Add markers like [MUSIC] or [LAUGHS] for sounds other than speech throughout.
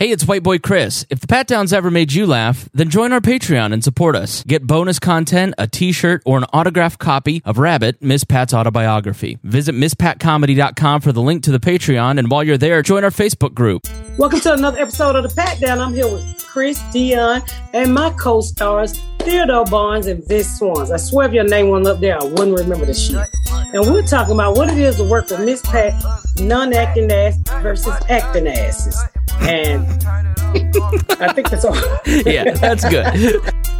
Hey, it's White Boy Chris. If the Pat Downs ever made you laugh, then join our Patreon and support us. Get bonus content, a t shirt, or an autographed copy of Rabbit, Miss Pat's autobiography. Visit MissPatComedy.com for the link to the Patreon, and while you're there, join our Facebook group. Welcome to another episode of the Pat Down. I'm here with Chris Dion and my co-stars Theodore Barnes and Vince Swans. I swear if your name wasn't up there, I wouldn't remember the shit. And we're talking about what it is to work with Miss Pat, non-acting ass versus acting asses. And [LAUGHS] I think that's all. [LAUGHS] Yeah, that's good. [LAUGHS]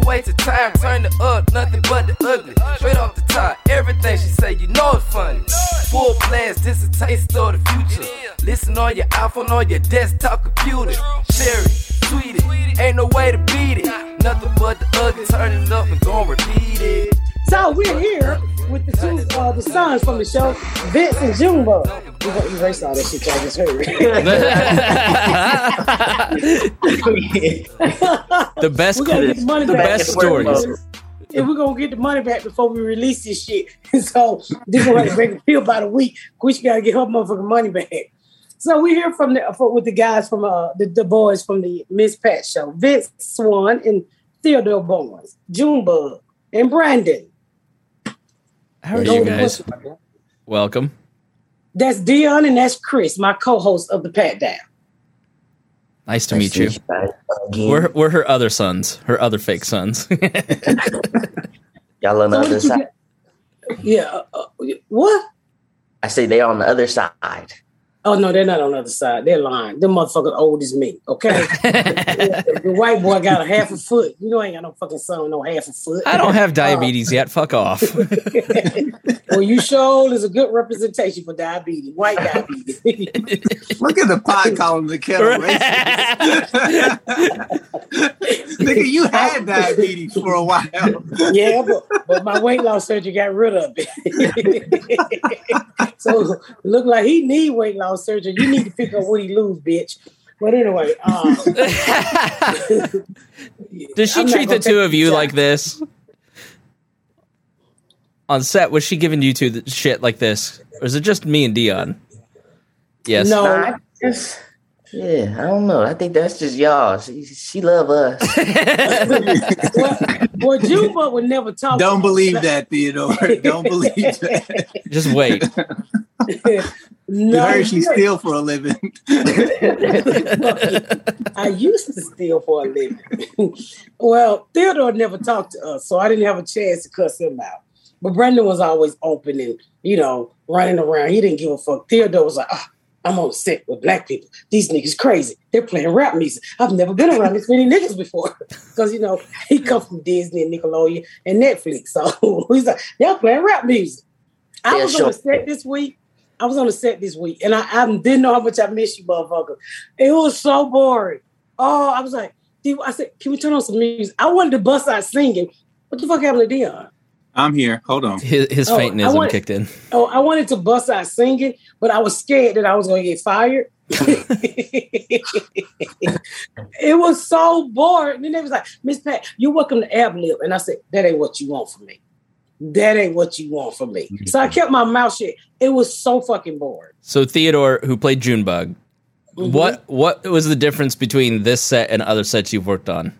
You wasted time, turn it up, nothing but the ugly. Straight off the top, everything she say, you know it's funny. Full blast, this a taste of the future. Listen on your iPhone, on your desktop computer. Share it, tweet it, ain't no way to beat it. Nothing but the ugly, turn it up and gon' repeat it. So we're here with the two uh, the sons from the show, Vince and Junebug. We're gonna erase all that shit y'all just heard. The best, We gotta get the money the back. best stories. and we're gonna get the money back before we release this shit. [LAUGHS] so this one to break a pill about a week. We gotta get her motherfucking money back. So we hear from the for, with the guys from uh the, the boys from the Miss Pat show, Vince Swann and Theodore Barnes, Junebug, and Brandon. How are you guys? Welcome. That's Dion and that's Chris, my co-host of the Pat Down. Nice to meet you. We're, we're her other sons, her other fake sons. [LAUGHS] Y'all on the So other side. get- Yeah. uh, uh, what? I say they are on the other side. Oh no, they're not on the other side. They're lying. Them motherfuckers old as me. Okay. [LAUGHS] the white boy got a half a foot. You know, I ain't got no fucking son with no half a foot. I don't have uh, diabetes yet. Fuck off. [LAUGHS] well, you sure is a good representation for diabetes, white diabetes. [LAUGHS] Look at the pot calling the kettle racist. Nigga, you had diabetes for a while. yeah, but, but my weight loss surgery got rid of it. So look like he need weight loss surgery. You need to pick up what he lose, bitch. But anyway, um, [LAUGHS] Does she I'm treat the two of you the like this? On set, was she giving you two the shit like this? Or is it just me and Dion? Yes. No, Nah, I just, yeah, I don't know. I think that's just y'all. She, she love us. well, [LAUGHS] well Juba would never talk. Don't us. believe that, Theodore. Don't believe that. [LAUGHS] Just wait. [LAUGHS] You no, heard she steal for a living. I used to steal for a living. well, Theodore never talked to us, so I didn't have a chance to cuss him out. But Brendan was always open and, you know, running around. He didn't give a fuck. Theodore was like, ah, I'm on set with black people. These niggas crazy. They're playing rap music. I've never been around this many niggas before. [LAUGHS] Because, you know, he comes from Disney and Nickelodeon and Netflix. So [LAUGHS] he's like, they're playing rap music. I Yeah, was sure. on the set this week. I was on the set this week, and I, I didn't know how much I missed you, motherfucker. It was so boring. Oh, I was like, I said, can we turn on some music? I wanted to bust out singing. What the fuck happened to Dion? I'm here. Hold on. His, his Oh, I faintism want- kicked in. Oh, I wanted to bust out singing, but I was scared that I was going to get fired. [LAUGHS] it was so boring. And then they was like, Miss Pat, you're welcome to ad lib. And I said, that ain't what you want from me. That ain't what you want from me. So I kept my mouth shut. It was so fucking boring. So Theodore, who played Junebug, Mhm. what what was the difference between this set and other sets you've worked on?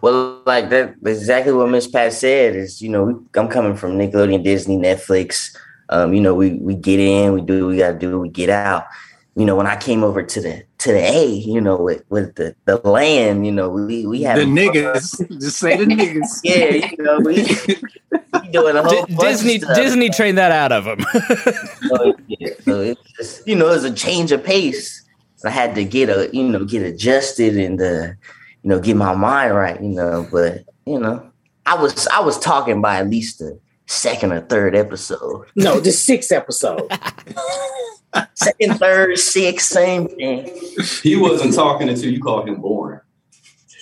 Well, like that, exactly what Miss Pat said. Is you know, we, I'm coming from Nickelodeon, Disney, Netflix. Um, you know, we we get in, we do what we gotta do, we get out. You know, when I came over to the to the A, you know, with with the the land, you know, we we have The niggas. [LAUGHS] Just say the niggas. [LAUGHS] Yeah, you know, we, [LAUGHS] we doing a whole D- bunch of Disney stuff. Disney trained that out of him. So, yeah, so it's just, you know, it's a change of pace. I had to get a, you know, get adjusted and uh, you know, get my mind right, you know. But you know, I was I was talking by at least the second or third episode. No, the sixth episode. [LAUGHS] Second, third, sixth, same thing. He wasn't talking until you called him boring.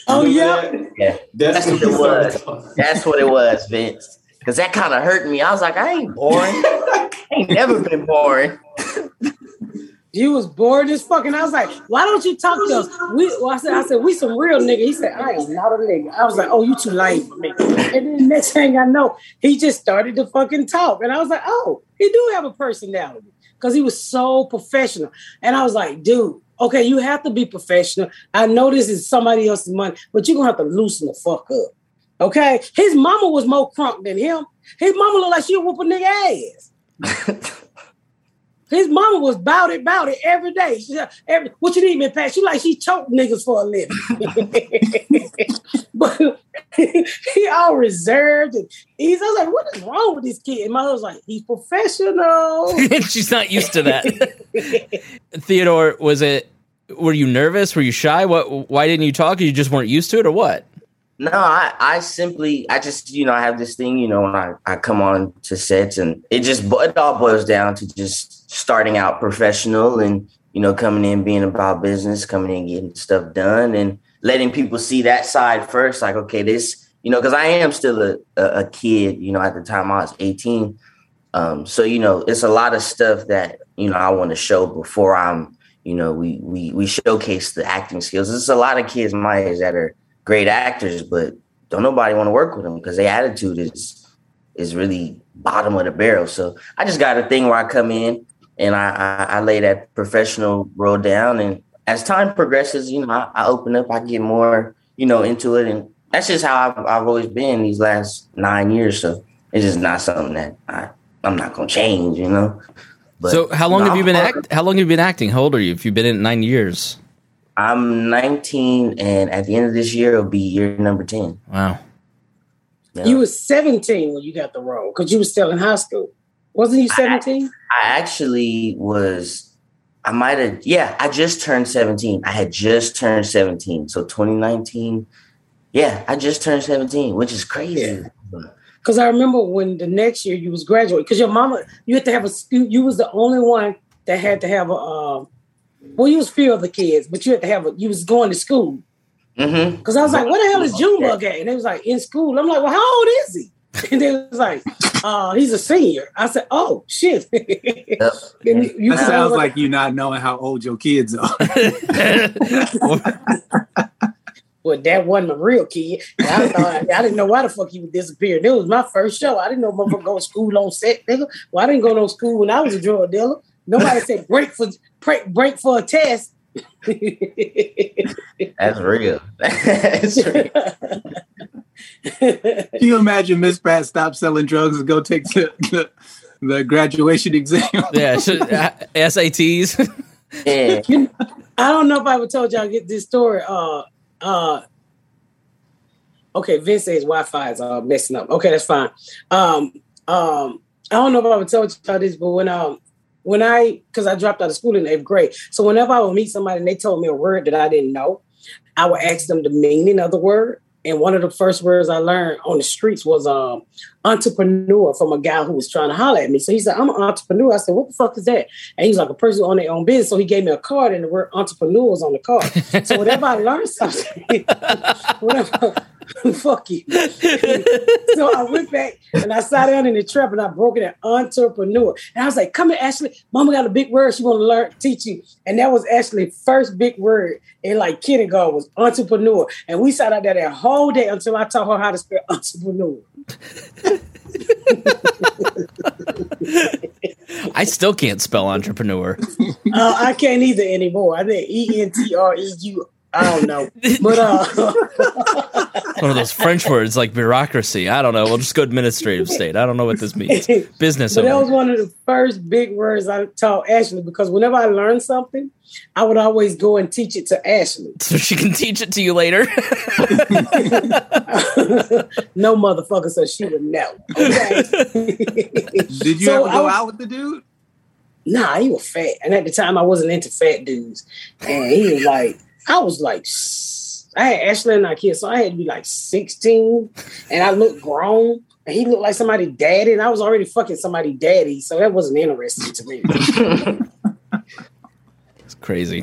Oh, yeah. that? Yeah, That's, That's what it was. that's what it was, Vince. Cause that kind of hurt me. I was like, I ain't boring. [LAUGHS] I ain't never been boring. [LAUGHS] You was bored as fucking. I was like, why don't you talk to us? We, well, I said, I said, we some real nigga. He said, I am not a nigga. I was like, oh, you too lame for me. And then next thing I know, he just started to fucking talk. And I was like, oh, he do have a personality. Because he was so professional. And I was like, dude, okay, you have to be professional. I know this is somebody else's money, but you're gonna have to loosen the fuck up. Okay? His mama was more crunk than him. His mama looked like she whoop a nigga ass. [LAUGHS] His mama was bout it, bout it every day. She every, what you need, man, Pat? She like she choked niggas for a living. [LAUGHS] but [LAUGHS] he all reserved and he's I was like, what is wrong with this kid? And my was like, he's professional. [LAUGHS] She's not used to that. Theodore, was it? Were you nervous? Were you shy? What? Why didn't you talk? You just weren't used to it, or what? No, I, I simply, I just, you know, I have this thing, you know, when I, I come on to sets and it just, it all boils down to just starting out professional and, you know, coming in, being about business, coming in, getting stuff done and letting people see that side first. Like, okay, this, you know, cause I am still a, a, kid, you know, at the time I was 18. Um, so, you know, it's a lot of stuff that, you know, I want to show before I'm, you know, we, we, we showcase the acting skills. There's a lot of kids my age that are, great actors, but don't nobody want to work with them because their attitude is is really bottom of the barrel. So I just got a thing where I come in and I I, I lay that professional role down, and as time progresses, you know, I, I open up, I get more, you know, into it, and that's just how I've, I've always been these last nine years. So it's just not something that I I'm not gonna change, you know. But so, how long no, have you been act? How long have you been acting? How old are you? If you've been in nine years, I'm 19, and at the end of this year, it'll be year number 10. wow. Yeah. You was 17 when you got the role because you was still in high school. Wasn't you 17? I actually was, I might have, yeah, I just turned 17. I had just turned 17. So 2019, yeah, I just turned 17, which is crazy. Because I remember when the next year you was graduating, because your mama, you had to have a, you you was the only one that had to have a, um, well, you was few other kids, but you had to have a, you was going to school. Mm-hmm. Because I was like, what the hell is Junebug at? And they was like, in school. I'm like, well, how old is he? [LAUGHS] And they was like, uh, he's a senior. I said, oh, shit. [LAUGHS] And you- you That sounds like, like you not knowing how old your kids are. [LAUGHS] well, that wasn't a real kid. I thought I didn't know why the fuck he would disappear. It was my first show. I didn't know motherfucker go to school on set, nigga. Well, I didn't go to school when I was a drug dealer. Nobody said break for break, break for a test. That's real. [LAUGHS] That's real. [LAUGHS] Can you imagine Miss Pat stop selling drugs and go take the, the, the graduation exam? yeah, should, uh, SATs. [LAUGHS] Yeah. I don't know if I ever told y'all get this story. Uh, uh, okay, Vince says Wi-Fi is uh, messing up. Okay, that's fine. Um, um, I don't know if I ever told y'all this, but when um when I because I dropped out of school in eighth grade, so whenever I would meet somebody and they told me a word that I didn't know, I would ask them the meaning of the word. And one of the first words I learned on the streets was um entrepreneur from a guy who was trying to holler at me. So he said, I'm an entrepreneur. I said, What the fuck is that? And he's like a person on their own business. So he gave me a card and the word entrepreneur was on the card. so whenever I learned something, [LAUGHS] whatever, [LAUGHS] fuck you. [LAUGHS] so I went back and I sat down in the trap and I broke it at entrepreneur. And I was like, come here, Ashley. Mama got a big word she want to learn, teach you. And that was actually first big word in like kindergarten was entrepreneur. And we sat out there that whole day until I taught her how to spell entrepreneur. [LAUGHS] I still can't spell entrepreneur. Uh, I can't either anymore. I think E N T R E U. I don't know, [LAUGHS] but uh, One of those French words like bureaucracy. I don't know. We'll just go administrative state. I don't know what this means. [LAUGHS] Business but that was one of the first big words I taught Ashley because whenever I learned something, I would always go and teach it to Ashley. [LAUGHS] So she can teach it to you later. no motherfucker, so she would know. Okay. Did you So ever I go was- out with the dude? Nah, he was fat, and at the time I wasn't into fat dudes, and he was like, I was like, I had Ashley and our kids, so I had to be like sixteen, and I looked grown, and he looked like somebody daddy, and I was already fucking somebody daddy, so that wasn't interesting to me. [LAUGHS] It's crazy.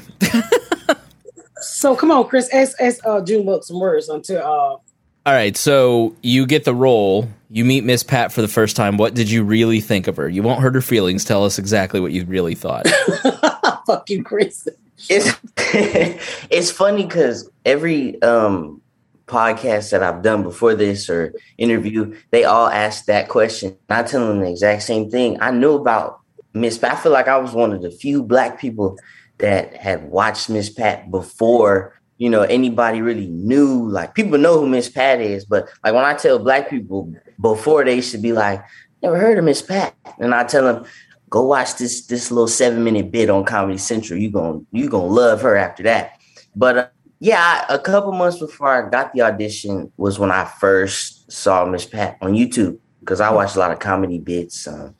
So come on, Chris, ask, ask uh, Junebug some words until uh, All right, so you get the role. You meet Miss Pat for the first time. What did you really think of her? You won't hurt her feelings. Tell us exactly what you really thought. [LAUGHS] fuck you, Chris. It's [LAUGHS] it's funny because every um podcast that I've done before this or interview, they all ask that question. I tell them the exact same thing. I knew about Miss Pat. I feel like I was one of the few black people that had watched Miss Pat before you know anybody really knew. Like people know who Miss Pat is, but like when I tell black people before, they should be like, "Never heard of Miss Pat," and I tell them, "Go watch this this little seven minute bit on Comedy Central. You gonna you gonna love her after that." But uh, yeah, I, a couple months before I got the audition was when I first saw Miss Pat on YouTube because I watched a lot of comedy bits. Um,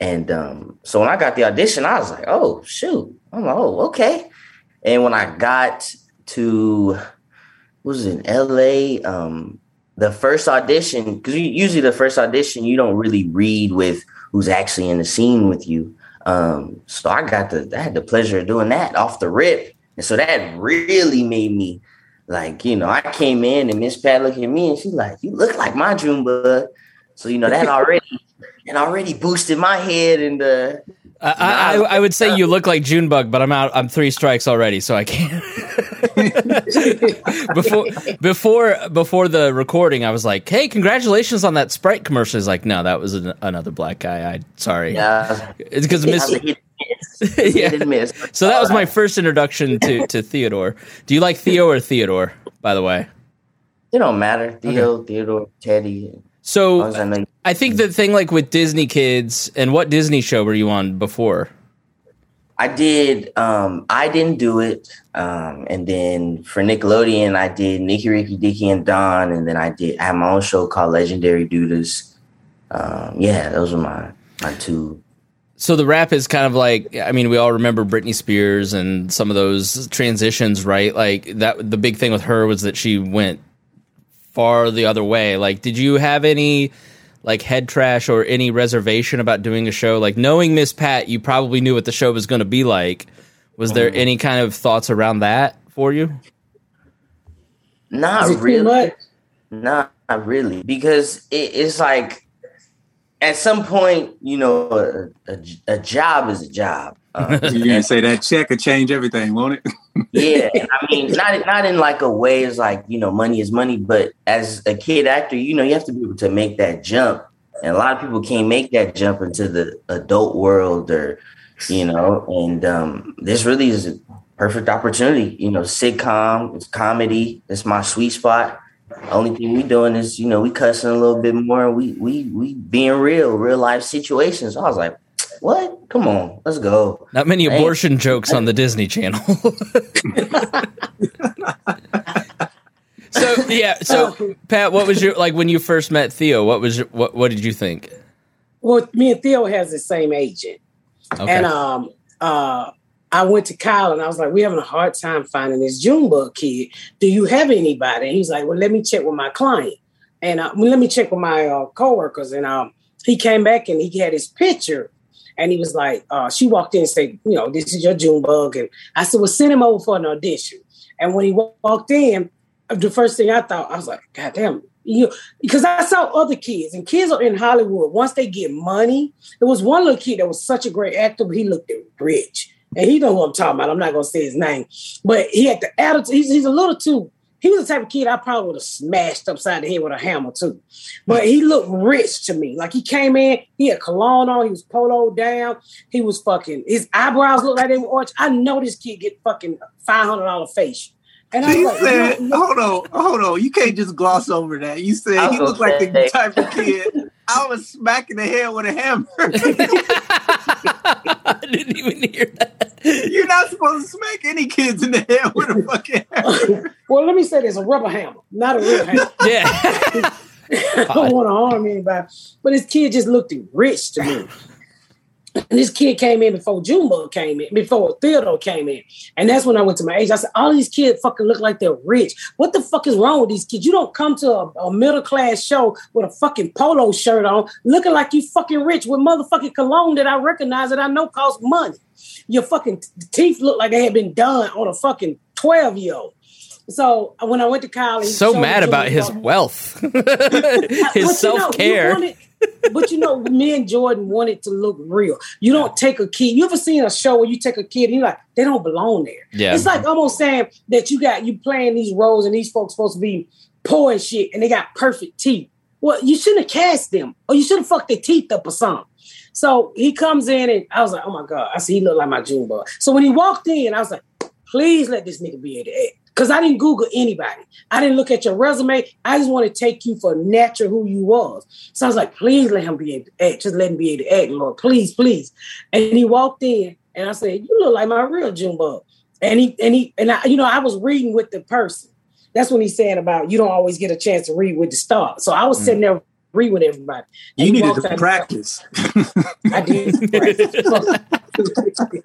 and um, so when I got the audition, I was like, oh, shoot. I'm like, oh, okay. And when I got to, was it in LA? Um, the first audition, because usually the first audition, you don't really read with who's actually in the scene with you. Um, so I got the, I had the pleasure of doing that off the rip. And so that really made me like, you know, I came in and Miss Pat looked at me and she's like, you look like my Junebug. So, you know, that already [LAUGHS] and already boosted my head and uh I, I, I would say [LAUGHS] you look like Junebug, but I'm out. I'm three strikes already, so I can't. [LAUGHS] [LAUGHS] before before before the recording, I was like, "Hey, congratulations on that Sprite commercial." He's like, "No, that was an, another black guy." I sorry. Yeah, it's because Miss. [LAUGHS] yeah. Miss. So that was my first introduction to to Theodore. Do you like Theo or Theodore? By the way, it don't matter. Theo, okay. Theodore, Teddy. So I, I, think the thing like with Disney Kids and what Disney show were you on before? I did. Um, I didn't do it, um, and then for Nickelodeon, I did Nicky, Ricky, Dicky, and Dawn, and then I did. I had my own show called Legendary Dudas. Um, yeah, those were my my two. So the rap is kind of like I mean we all remember Britney Spears and some of those transitions, right? Like that. The big thing with her was that she went far the other way. Like, did you have any like head trash or any reservation about doing a show? Like, knowing Miss Pat, you probably knew what the show was going to be like. Was there mm-hmm. any kind of thoughts around that for you? Not really. Not really, because it, it's like at some point, you know, a, a, a job is a job. Uh, [LAUGHS] you gonna say that check could change everything, won't it? [LAUGHS] yeah, I mean, not not in like a way as like you know, money is money, but as a kid actor, you know, you have to be able to make that jump, and a lot of people can't make that jump into the adult world, or you know, and um, this really is a perfect opportunity. You know, sitcom, it's comedy, it's my sweet spot. Only thing we doing is, you know, we cussing a little bit more. We we we being real, real life situations. I was like, what? Come on, let's go. Not many abortion hey. jokes on the [LAUGHS] Disney Channel. so yeah, so Pat, what was your like when you first met Theo? What was your, what what did you think? Well, me and Theo has the same agent, okay. and um uh. I went to Kyle and I was like, we're having a hard time finding this Junebug kid. Do you have anybody? And he's like, well, let me check with my client. And uh, well, let me check with my uh, coworkers. And um, he came back and he had his picture and he was like, uh, she walked in and said, you know, this is your Junebug. And I said, well, send him over for an audition. And when he walked in, the first thing I thought, I was like, God damn, you because I saw other kids and kids are in Hollywood. Once they get money, there was one little kid that was such a great actor, but he looked rich. And he know who I'm talking about. I'm not gonna say his name, but he had the attitude. He's, he's a little too he was the type of kid I probably would have smashed upside the head with a hammer too. But he looked rich to me. Like he came in, he had cologne on, he was polo down, he was fucking, his eyebrows looked like they were orange. I know this kid get fucking $500 face. And I like, said, hold on, hold on. You can't just gloss over that. You said he looked like the type of kid I was smacking the head with a hammer. [LAUGHS] [LAUGHS] [LAUGHS] I didn't even hear that. You're not supposed to smack any kids in the head with a fucking hammer. [LAUGHS] well, let me say this: a rubber hammer, not a real [LAUGHS] hammer. Yeah. I don't want to harm anybody, but this kid just looked rich to me. And this kid came in before Junebug came in, before Theodore came in. And that's when I went to my age. I said, all these kids fucking look like they're rich. What the fuck is wrong with these kids? You don't come to a, a middle class show with a fucking polo shirt on, looking like you fucking rich with motherfucking cologne that I recognize that I know costs money. Your fucking teeth look like they had been done on a fucking 12 year old. So when I went to college, so mad about his wealth, [LAUGHS] [LAUGHS] his self care. You know, but you know, me and Jordan wanted to look real. You don't take a kid. You ever seen a show where you take a kid and you're like, they don't belong there. Yeah. It's like almost saying that you got you playing these roles and these folks supposed to be poor and shit and they got perfect teeth. Well, you shouldn't have cast them or you should have fucked their teeth up or something. So he comes in and I was like, oh my God, I see he looked like my June boy. So when he walked in, I was like, please let this nigga be able to act because I didn't Google anybody. I didn't look at your resume. I just want to take you for natural who you was. So I was like, please let him be able to act. Just let him be able to act, Lord. Please, please. And he walked in and I said, You look like my real Junebug. And he and he and I, you know, I was reading with the person. That's when he's saying about you don't always get a chance to read with the star. So I was mm. sitting there read with everybody. You needed to practice. I did practice. [LAUGHS]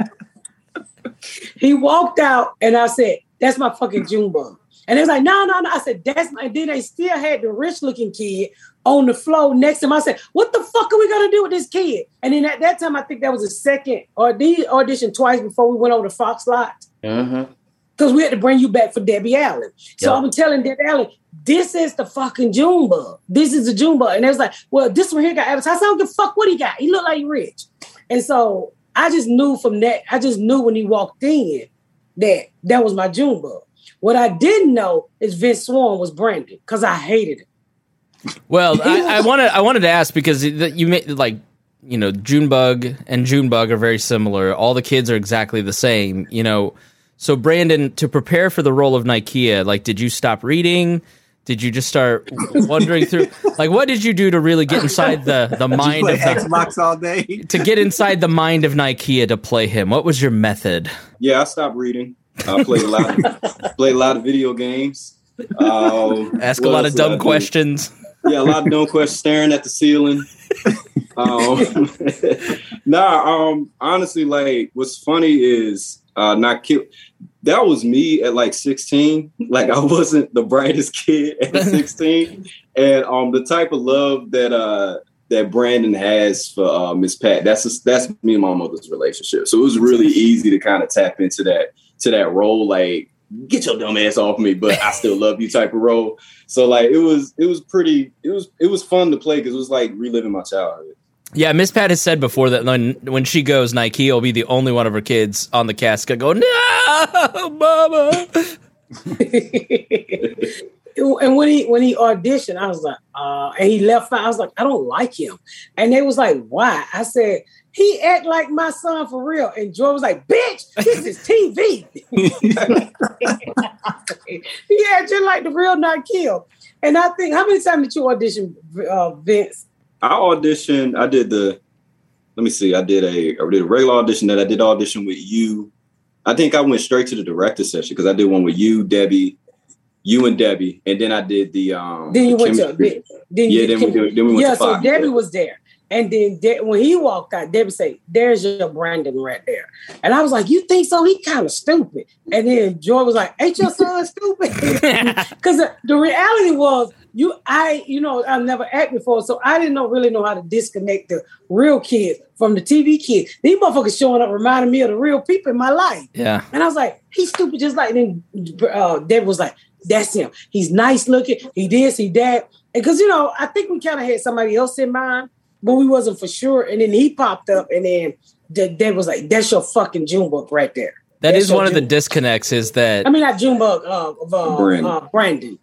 [LAUGHS] he walked out and I said, that's my fucking Junebug. And they was like, no, no, no. I said, that's my. And then they still had the rich looking kid on the floor next to him. I said, what the fuck are we gonna do with this kid? And then at that time, I think that was the second or the audition twice before we went over to Fox Lot. Mm-hmm. Because we had to bring you back for Debbie Allen. So yep. I'm telling Debbie Allen, this is the fucking Junebug. This is the Junebug. And they was like, well, this one here got advertised. I don't give a fuck what he got. He looked like rich. And so I just knew from that, I just knew when he walked in that that was my Junebug. What I didn't know is Vince Swann was Brandon because I hated him. Well, I, I, wanted I wanted to ask because you made like you know Junebug and Junebug are very similar. All the kids are exactly the same. You know, so Brandon, to prepare for the role of Nikea, like, did you stop reading? Did you just start wandering through? Like, what did you do to really get inside the the mind of the, Xbox all day to get inside the mind of Nikea to play him? What was your method? Yeah, I stopped reading. I played a lot, of, played a lot of video games. Um, Ask a lot of dumb questions. Yeah, a lot of dumb questions. Staring at the ceiling. Um, [LAUGHS] nah, um, honestly, like what's funny is uh, not kill that was me at like 16. Like I [LAUGHS] wasn't the brightest kid at [LAUGHS] 16. and um the type of love that uh that Brandon has for uh, Miss Pat, that's just, that's me and my mother's relationship. So it was really easy to kind of tap into that to that role, like get your dumb ass off me, but I still love you type of role. So like it was it was pretty it was it was fun to play because it was like reliving my childhood. Yeah, Miss Pat has said before that when when she goes, Nike will be the only one of her kids on the cast going, go, no, mama. [LAUGHS] and when he when he auditioned, I was like, uh, and he left. I was like, I don't like him. And they was like, why? I said, he act like my son for real. And Joy was like, bitch, this is TV. act [LAUGHS] just like the real kill. And I think, how many times did you audition, uh, Vince? I auditioned. I did the. Let me see. I did a. I did a regular audition. That I did audition with you. I think I went straight to the director session because I did one with you, Debbie, you and Debbie, and then I did the. um Then you the went chemistry. to. Then yeah, then we, then we went yeah, so Debbie was there. And then De- when he walked out, Debbie said, "There's your Brandon right there." And I was like, "You think so? He kind of stupid." And then Joy was like, "Ain't your son stupid?" [LAUGHS] Because the, the, reality was, you, I, you know, I've never acted before, so I didn't know really know how to disconnect the real kids from the TV kids. These motherfuckers showing up reminded me of the real people in my life. Yeah. And I was like, "He's stupid," just like then. Uh, Debbie was like, "That's him. He's nice looking. He this, he that." Because you know, I think we kind of had somebody else in mind but we wasn't for sure. And then he popped up, and then the, was like, "That's your fucking June Junebug right there." That That's is one of the disconnects. Is that I mean, not Junebug, uh, of uh, Brandon. Uh, Brandon.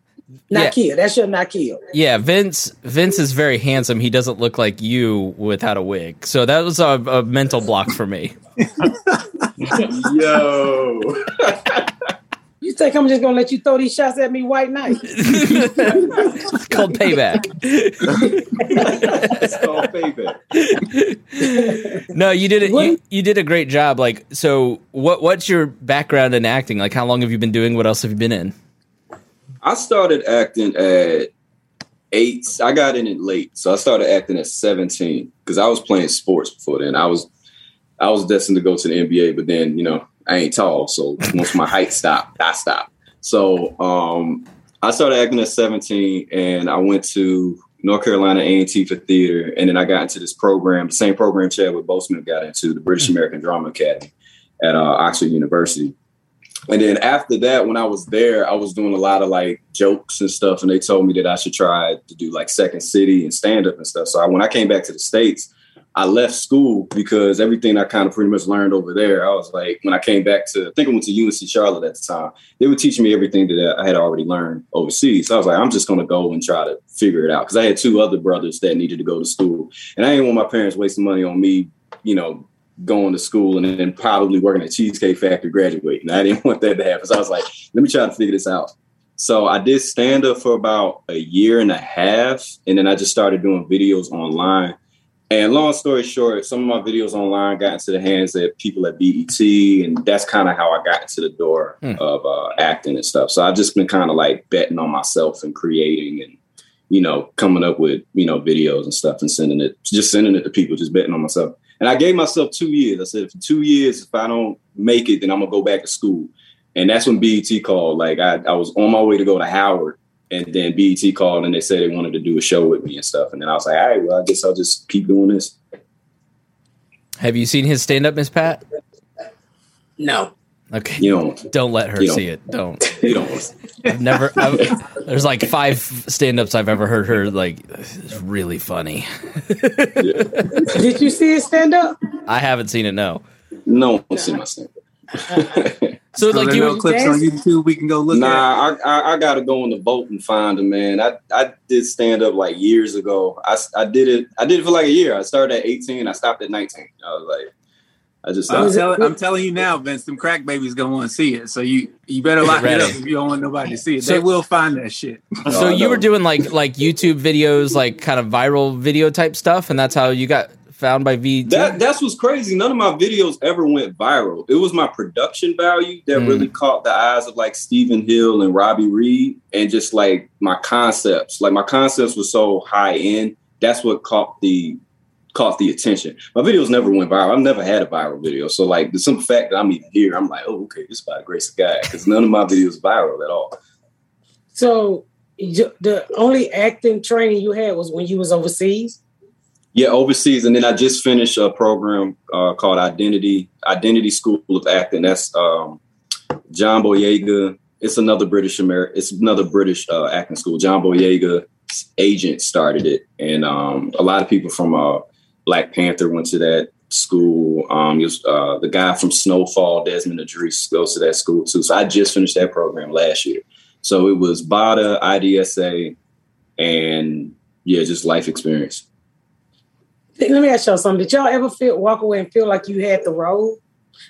Not yeah. That's your not kill. Yeah, Vince. Vince is very handsome. He doesn't look like you without a wig. So that was a, a mental block for me. [LAUGHS] Yo. [LAUGHS] You think I'm just gonna let you throw these shots at me, White Knight? it's [LAUGHS] called payback. it's called payback. no, you did it. You, you, did a great job. Like, so what? What's your background in acting? Like, how long have you been doing? What else have you been in? I started acting at eight. I got in it late, so I started acting at 17 because I was playing sports before then. I was I was destined to go to the NBA, but then you know I ain't tall, so once my height stopped, I stopped. So um, I started acting at 17, and I went to North Carolina A&T for theater, and then I got into this program, the same program Chad Chadwick Boseman got into, the British hmm. American Drama Academy at uh, Oxford University. And then after that, when I was there, I was doing a lot of like jokes and stuff, and they told me that I should try to do like Second City and stand up and stuff. So I, when I came back to the states, I left school because everything I kind of pretty much learned over there, I was like, when I came back to, I think I went to UNC Charlotte at the time, they were teaching me everything that I had already learned overseas. So I was like, I'm just going to go and try to figure it out. Because I had two other brothers that needed to go to school. And I didn't want my parents wasting money on me, you know, going to school and then probably working at Cheesecake Factory graduating. I didn't [LAUGHS] want that to happen. So I was like, let me try to figure this out. So I did stand up for about a year and a half. And then I just started doing videos online and long story short, some of my videos online got into the hands of people at BET, and that's kind of how I got into the door hmm. of uh, acting and stuff. So I've just been kind of like betting on myself and creating and you know coming up with you know videos and stuff and sending it, just sending it to people, just betting on myself. And I gave myself two years. I said, for two years, if I don't make it, then I'm gonna go back to school. And that's when BET called. Like I, I was on my way to go to Howard and then BET called and they said they wanted to do a show with me and stuff. And then I was like, all right, well, I guess I'll just keep doing this. Have you seen his stand up, Miss Pat? No. Okay. You don't, don't let her see it. Don't. [LAUGHS] You don't. I've never. I've, [LAUGHS] there's like five stand-ups I've ever heard her like. It's really funny. yeah. [LAUGHS] Did you see it stand up? I haven't seen it. No. No one's seen my stand up. So, so like you no clips on YouTube we can go look nah, at. I, I, I got to go on the boat and find them, man. I, I did stand up like years ago. I, I did it. I did it for like a year. I started at 18. I stopped at 19. I was like, I just. I'm, tell, I'm telling you now, Vince. Them crack babies gonna want to see it. So you you better lock it up if you don't want nobody to see it. So, they will find that shit. [LAUGHS] So you were doing like like YouTube videos, like kind of viral video type stuff, and that's how you got found by BET? That that's what's crazy. None of my videos ever went viral. It was my production value that mm. really caught the eyes of like Stephen Hill and Robbie Reed, and just like my concepts. Like my concepts were so high end. That's what caught the caught the attention. My videos never went viral. I've never had a viral video. So like the simple fact that I'm even here, I'm like, oh, okay, this is by the grace of God. Because none of my videos viral at all. So the only acting training you had was when you was overseas? Yeah, overseas, and then I just finished a program uh, called Identity Identity School of Acting. That's um, John Boyega. It's another British American. It's another British uh, acting school. John Boyega agent started it, and um, a lot of people from uh, Black Panther went to that school. Um, was, uh, the guy from Snowfall, Damson Idris, goes to that school too. So I just finished that program last year. So it was BADA, IDSA, and yeah, just life experience. Let me ask y'all something. Did y'all ever feel walk away and feel like you had the role?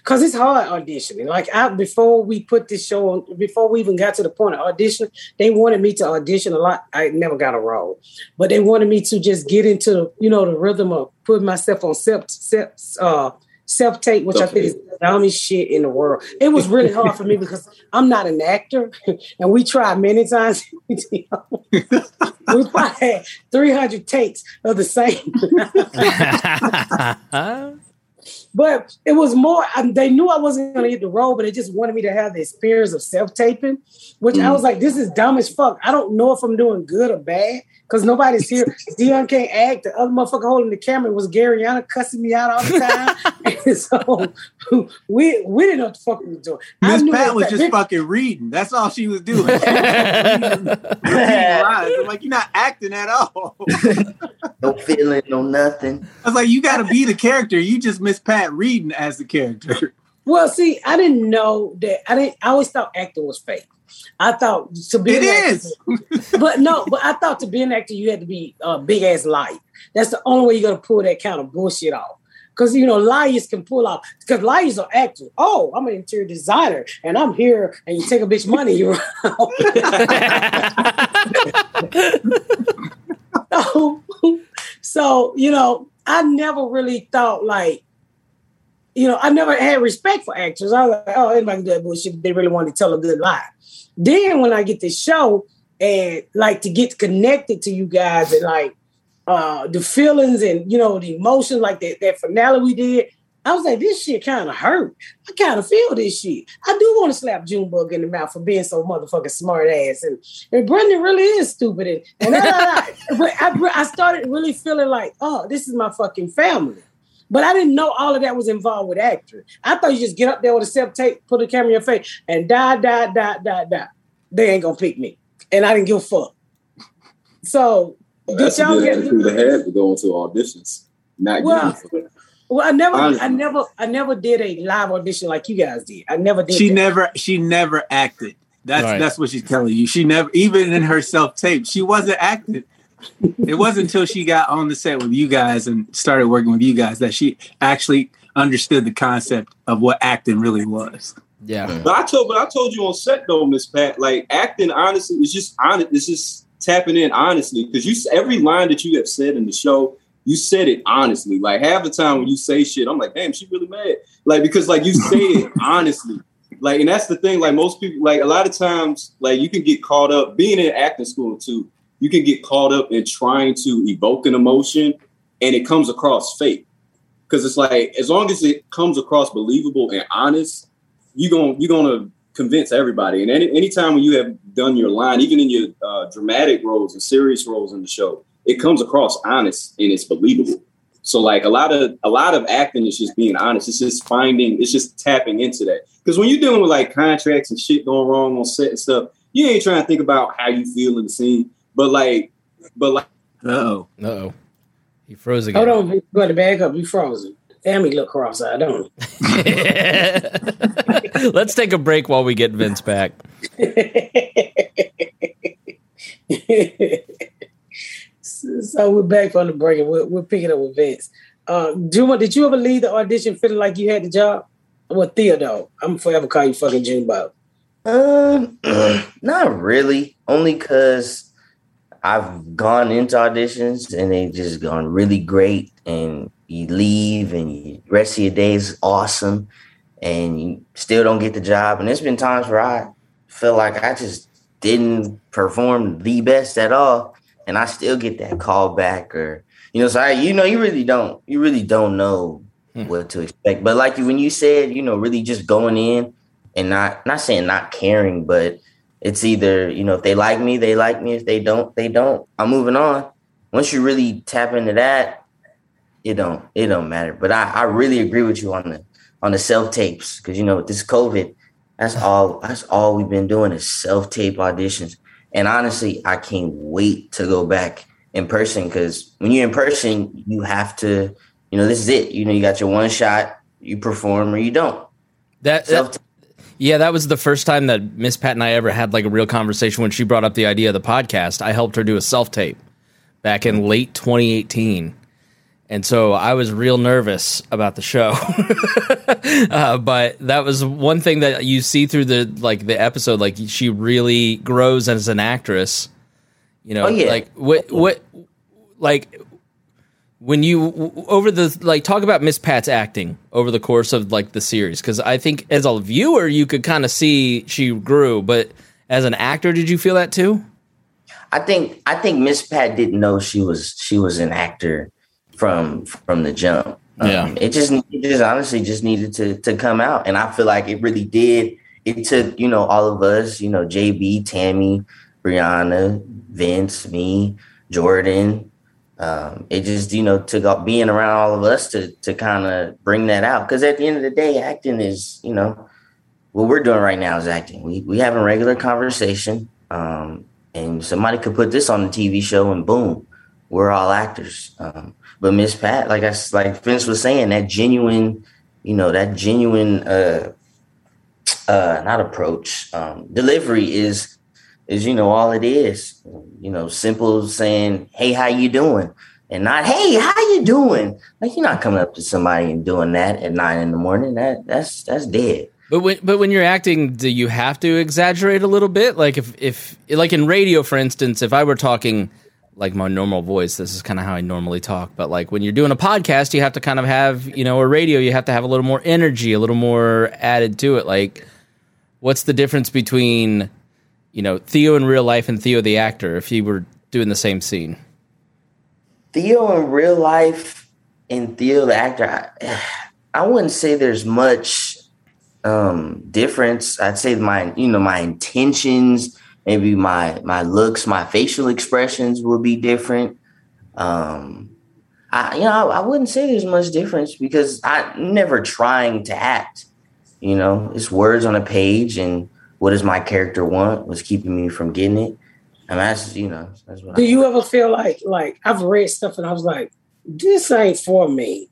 Cause it's hard auditioning. Like I before we put this show on, before we even got to the point of audition, they wanted me to audition a lot. I never got a role, but they wanted me to just get into you know the rhythm of putting myself on self, self uh, self tape, which I think is the dumbest shit in the world. It was really hard for me [LAUGHS] because I'm not an actor, [LAUGHS] and we tried many times. [LAUGHS] we probably had 300 takes of the same. But it was more. Um, they knew I wasn't going to get the role, but they just wanted me to have the experience of self taping, which mm. I was like, "This is dumb as fuck." I don't know if I'm doing good or bad because nobody's here. [LAUGHS] Dion can't act. The other motherfucker holding the camera was Garyana cussing me out all the time. [LAUGHS] [LAUGHS] so we we didn't know what the fuck we were doing. Miss Pat was just fucking reading. That's all she was doing. I'm like, you're not acting at all. no feeling, no nothing. I was like, you got to be the character. You just miss Pat reading as the character. Well, see, I didn't know that. I didn't. I always thought acting was fake. I thought to be it is, actor, but no, but I thought to be an actor you had to be a big ass liar. That's the only way you're gonna pull that kind of bullshit off. Because you know liars can pull off. Because liars are actors. Oh, I'm an interior designer, and I'm here, and you take a bitch money. [LAUGHS] You so, [LAUGHS] so you know, I never really thought like you know, I never had respect for actors. I was like, oh, anybody can do that bullshit. They really want to tell a good lie. Then when I get this show and like to get connected to you guys and like uh the feelings and you know the emotions, like that, that finale we did, I was like, this shit kind of hurt. I kind of feel this shit. I do want to slap Junebug in the mouth for being so motherfucking smart ass. And, and Brendan really is stupid. And, and I, I, I started really feeling like, oh, this is my fucking family. But I didn't know all of that was involved with acting. I thought you just get up there with a self tape, put a camera in your face, and die, die, die, die, die. They ain't gonna pick me. And I didn't give a fuck. So well, did y'all get to have to go into auditions? Not well, well, I never, Honestly. I never, I never did a live audition like you guys did. I never did. She that. never, she never acted. That's right. that's what she's telling you. She never, even in her self tape, she wasn't acting. It wasn't until she got on the set with you guys and started working with you guys that she actually understood the concept of what acting really was. Yeah. But I told but I told you on set though, Miss Pat, like acting honestly is just honest, it's just tapping in honestly. Because you every line that you have said in the show, you said it honestly. Like half the time when you say shit, I'm like, damn, she really mad. Like because like you say it [LAUGHS] honestly. Like, and that's the thing. Like most people, like a lot of times, like you can get caught up being in acting school too you can get caught up in trying to evoke an emotion and it comes across fake. Because it's like as long as it comes across believable and honest, you're gonna you're gonna convince everybody. And any anytime when you have done your line, even in your uh, dramatic roles and serious roles in the show, it comes across honest and it's believable. So like a lot of a lot of acting is just being honest. It's just finding, it's just tapping into that. Because when you're dealing with like contracts and shit going wrong on set and stuff, you ain't trying to think about how you feel in the scene. But like, but like, oh, oh, he froze again. Hold on, you got to back up. You frozen. Damn, he look cross-eyed, don't [LAUGHS] Let's take a break while we get Vince back. [LAUGHS] so we're back from the break, and we're, we're picking up with Vince. Uh, Juma, did you ever leave the audition feeling like you had the job? Well, Theodore, I'm forever call you fucking Junebug. Um, [CLEARS THROAT] not really. Only because I've gone into auditions and they just gone really great, and you leave and you, rest of your day is awesome, and you still don't get the job. And there's been times where I feel like I just didn't perform the best at all, and I still get that call back or you know. So I, you know, you really don't, you really don't know hmm. what to expect. But like when you said, you know, really just going in and not not saying not caring, but it's either you know if they like me they like me. If they don't they don't. I'm moving on. Once you really tap into that it don't it don't matter. But i i really agree with you on the on the self tapes because you know with this covid that's all that's all we've been doing is self tape auditions. And honestly i can't wait to go back in person because when you're in person you have to you know this is it. You know you got your one shot you perform or you don't. That, that yeah, that was the first time that Miss Pat and I ever had like a real conversation when she brought up the idea of the podcast. I helped her do a self tape back in late 2018. And so I was real nervous about the show, [LAUGHS] uh, but that was one thing that you see through the like the episode. Like she really grows as an actress. You know, oh, yeah. like what what like when you over the like talk about Miss Pat's acting over the course of like the series because I think as a viewer you could kind of see she grew, but as an actor, did you feel that too? I think I think Miss Pat didn't know she was she was an actor from from the jump. Yeah, um, it just it just honestly just needed to to come out, and I feel like it really did. It took you know all of us, you know, JB, Tammy, Brianna, Vince, me, Jordan, um, it just you know took being around all of us to to kind of bring that out. Because at the end of the day acting is you know what we're doing right now is acting. We we having regular conversation um, and somebody could put this on the tv show and boom we're all actors. Um, but miss pat like i like vince was saying that genuine you know that genuine uh uh not approach um, delivery is is you know all it is you know simple saying hey how you doing? And not hey how you doing? Like you're not coming up to somebody and doing that at nine in the morning. That that's that's dead. But when but when you're acting do you have to exaggerate a little bit? Like if if like in radio for instance if i were talking like my normal voice this is kind of how i normally talk but like when you're doing a podcast you have to kind of have you know a radio you have to have a little more energy a little more added to it. Like what's the difference between you know, Theo in real life and Theo the actor if he were doing the same scene? Theo in real life and Theo the actor, I, [SIGHS] I wouldn't say there's much um difference. I'd say my you know my intentions, maybe my my looks, my facial expressions will be different. Um I you know I, I wouldn't say there's much difference because I'm never trying to act. You know, it's words on a page and what does my character want? What's keeping me from getting it? And that's you know, that's what Do I you ever feel like like I've read stuff and I was like, this ain't for me.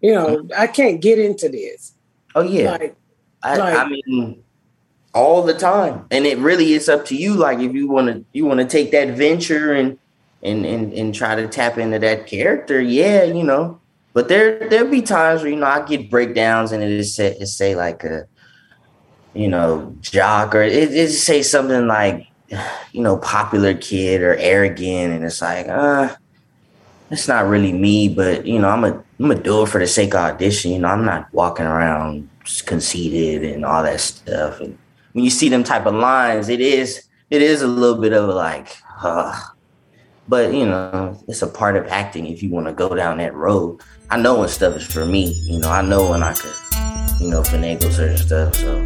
You know, mm-hmm. I can't get into this. Oh yeah. Like, I, like, I mean all the time. And it really is up to you. Like if you want to you want to take that venture and and and and try to tap into that character, yeah, you know. But there there'll be times where you know I get breakdowns and it is say it say like a you know jock or it, it say something like you know popular kid or arrogant and it's like uh it's not really me, but you know, I'm a I'm gonna do it for the sake of audition. You know, I'm not walking around just conceited and all that stuff. And when you see them type of lines, it is it is a little bit of like, uh, but you know, it's a part of acting if you want to go down that road. I know when stuff is for me. You know, I know when I could, you know, finagle certain stuff. So.